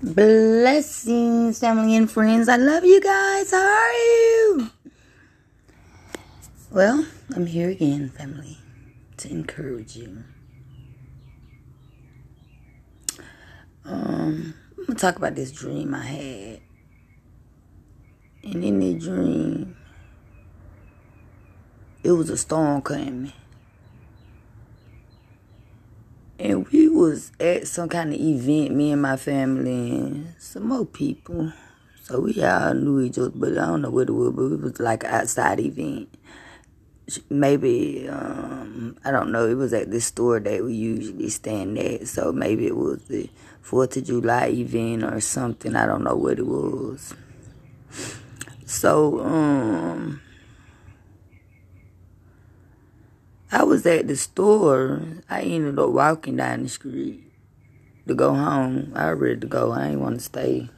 Blessings, family and friends. I love you guys. How are you? Well, I'm here again, family, to encourage you. Um, I'm gonna talk about this dream I had. And in the dream, it was a storm coming. And we was at some kind of event, me and my family and some more people. So we all knew each other, but I don't know what it was, but it was like an outside event. Maybe, um, I don't know, it was at this store that we usually stand at. So maybe it was the 4th of July event or something. I don't know what it was. So, um, I was at the store. I ended up walking down the street to go home. I ready to go. I ain't want to stay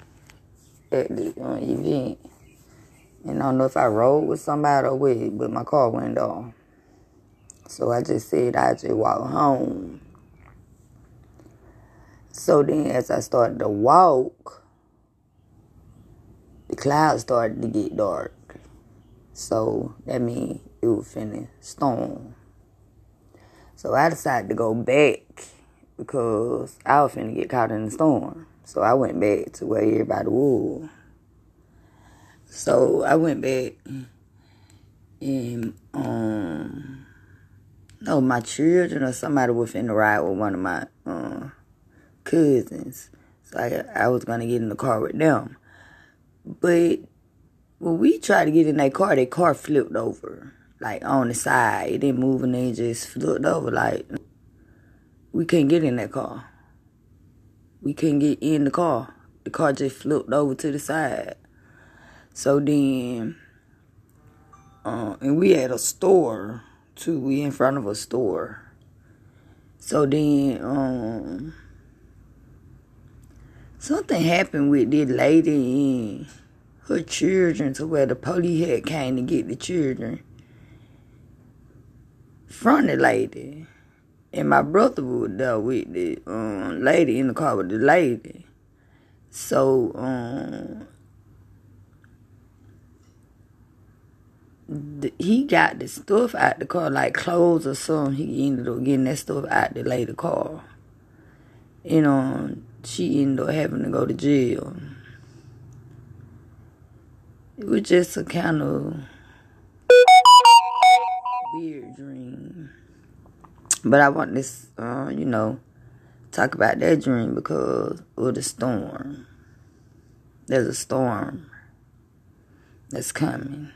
at the uh, event. And I don't know if I rode with somebody or what, but my car went off. So I just said I just walk home. So then as I started to walk, the clouds started to get dark. So that means it was finna storm. So I decided to go back because I was finna get caught in the storm. So I went back to where everybody was. So I went back and um no my children or somebody was finna ride with one of my uh, cousins. So I I was gonna get in the car with them. But when we tried to get in that car, that car flipped over like on the side. It didn't move and then just flipped over. Like we couldn't get in that car. We couldn't get in the car. The car just flipped over to the side. So then, uh, and we had a store too. We in front of a store. So then, um, something happened with this lady and her children to where the police had came to get the children from the lady. And my brother was there with the um, lady in the car with the lady. So, um, the, he got the stuff out the car, like clothes or something. He ended up getting that stuff out the lady car. You know, she ended up having to go to jail. It was just a kind of weird dream. But I want this, uh, you know, talk about that dream because of the storm. There's a storm that's coming.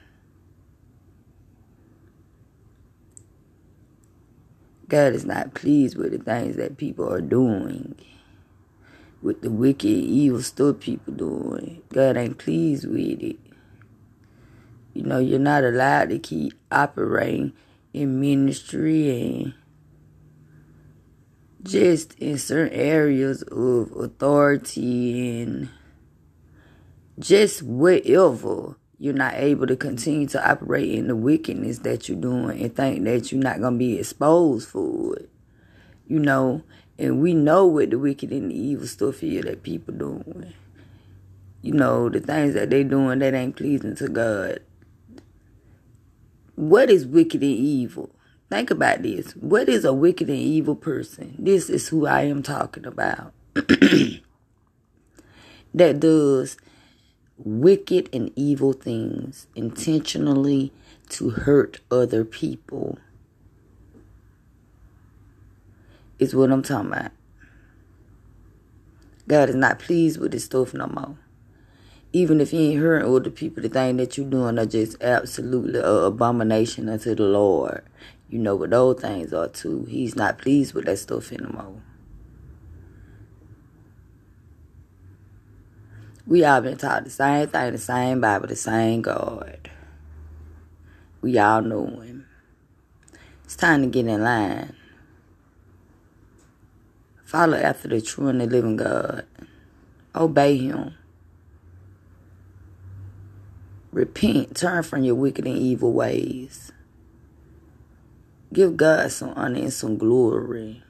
God is not pleased with the things that people are doing, with the wicked, evil stuff people doing. God ain't pleased with it. You know, you're not allowed to keep operating in ministry and just in certain areas of authority and just whatever you're not able to continue to operate in the wickedness that you're doing and think that you're not going to be exposed for it. You know, and we know what the wicked and the evil stuff is that people doing. You know, the things that they doing that ain't pleasing to God. What is wicked and evil? Think about this. What is a wicked and evil person? This is who I am talking about. that does wicked and evil things intentionally to hurt other people. Is what I'm talking about. God is not pleased with this stuff no more even if you ain't hurting other people, the thing that you're doing are just absolutely an abomination unto the Lord. You know what those things are too. He's not pleased with that stuff anymore. We all been taught the same thing, the same Bible, the same God. We all know Him. It's time to get in line. Follow after the true and the living God. Obey Him. Repent, turn from your wicked and evil ways. Give God some honor and some glory.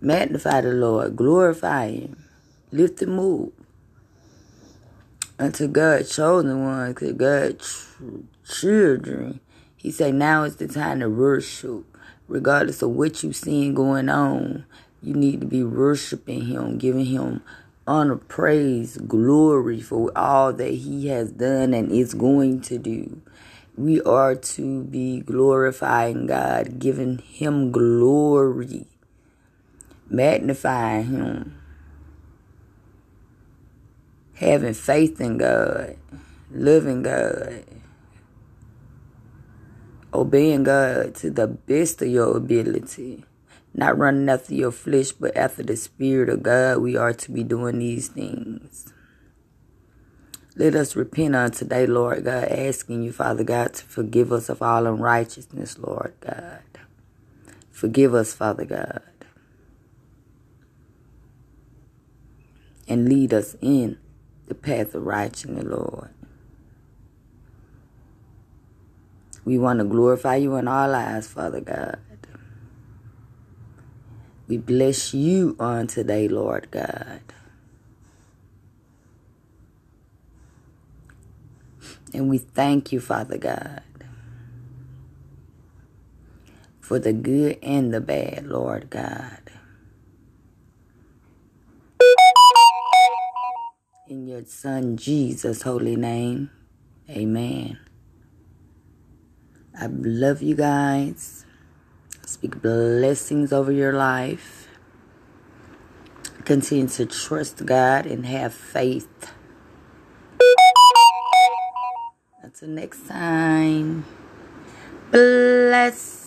Magnify the Lord, glorify Him. Lift and move. Unto God's chosen ones, to God's children. He said, now is the time to worship. Regardless of what you seeing going on, you need to be worshiping him, giving him honor, praise, glory for all that he has done and is going to do. We are to be glorifying God, giving him glory, magnifying him, having faith in God, loving God, obeying God to the best of your ability not running after your flesh, but after the Spirit of God, we are to be doing these things. Let us repent on today, Lord God, asking you, Father God, to forgive us of all unrighteousness, Lord God. Forgive us, Father God. And lead us in the path of righteousness, Lord. We want to glorify you in our lives, Father God. We bless you on today, Lord God. And we thank you, Father God, for the good and the bad, Lord God. In your Son Jesus' holy name, amen. I love you guys. Speak blessings over your life. Continue to trust God and have faith. Until next time, blessings.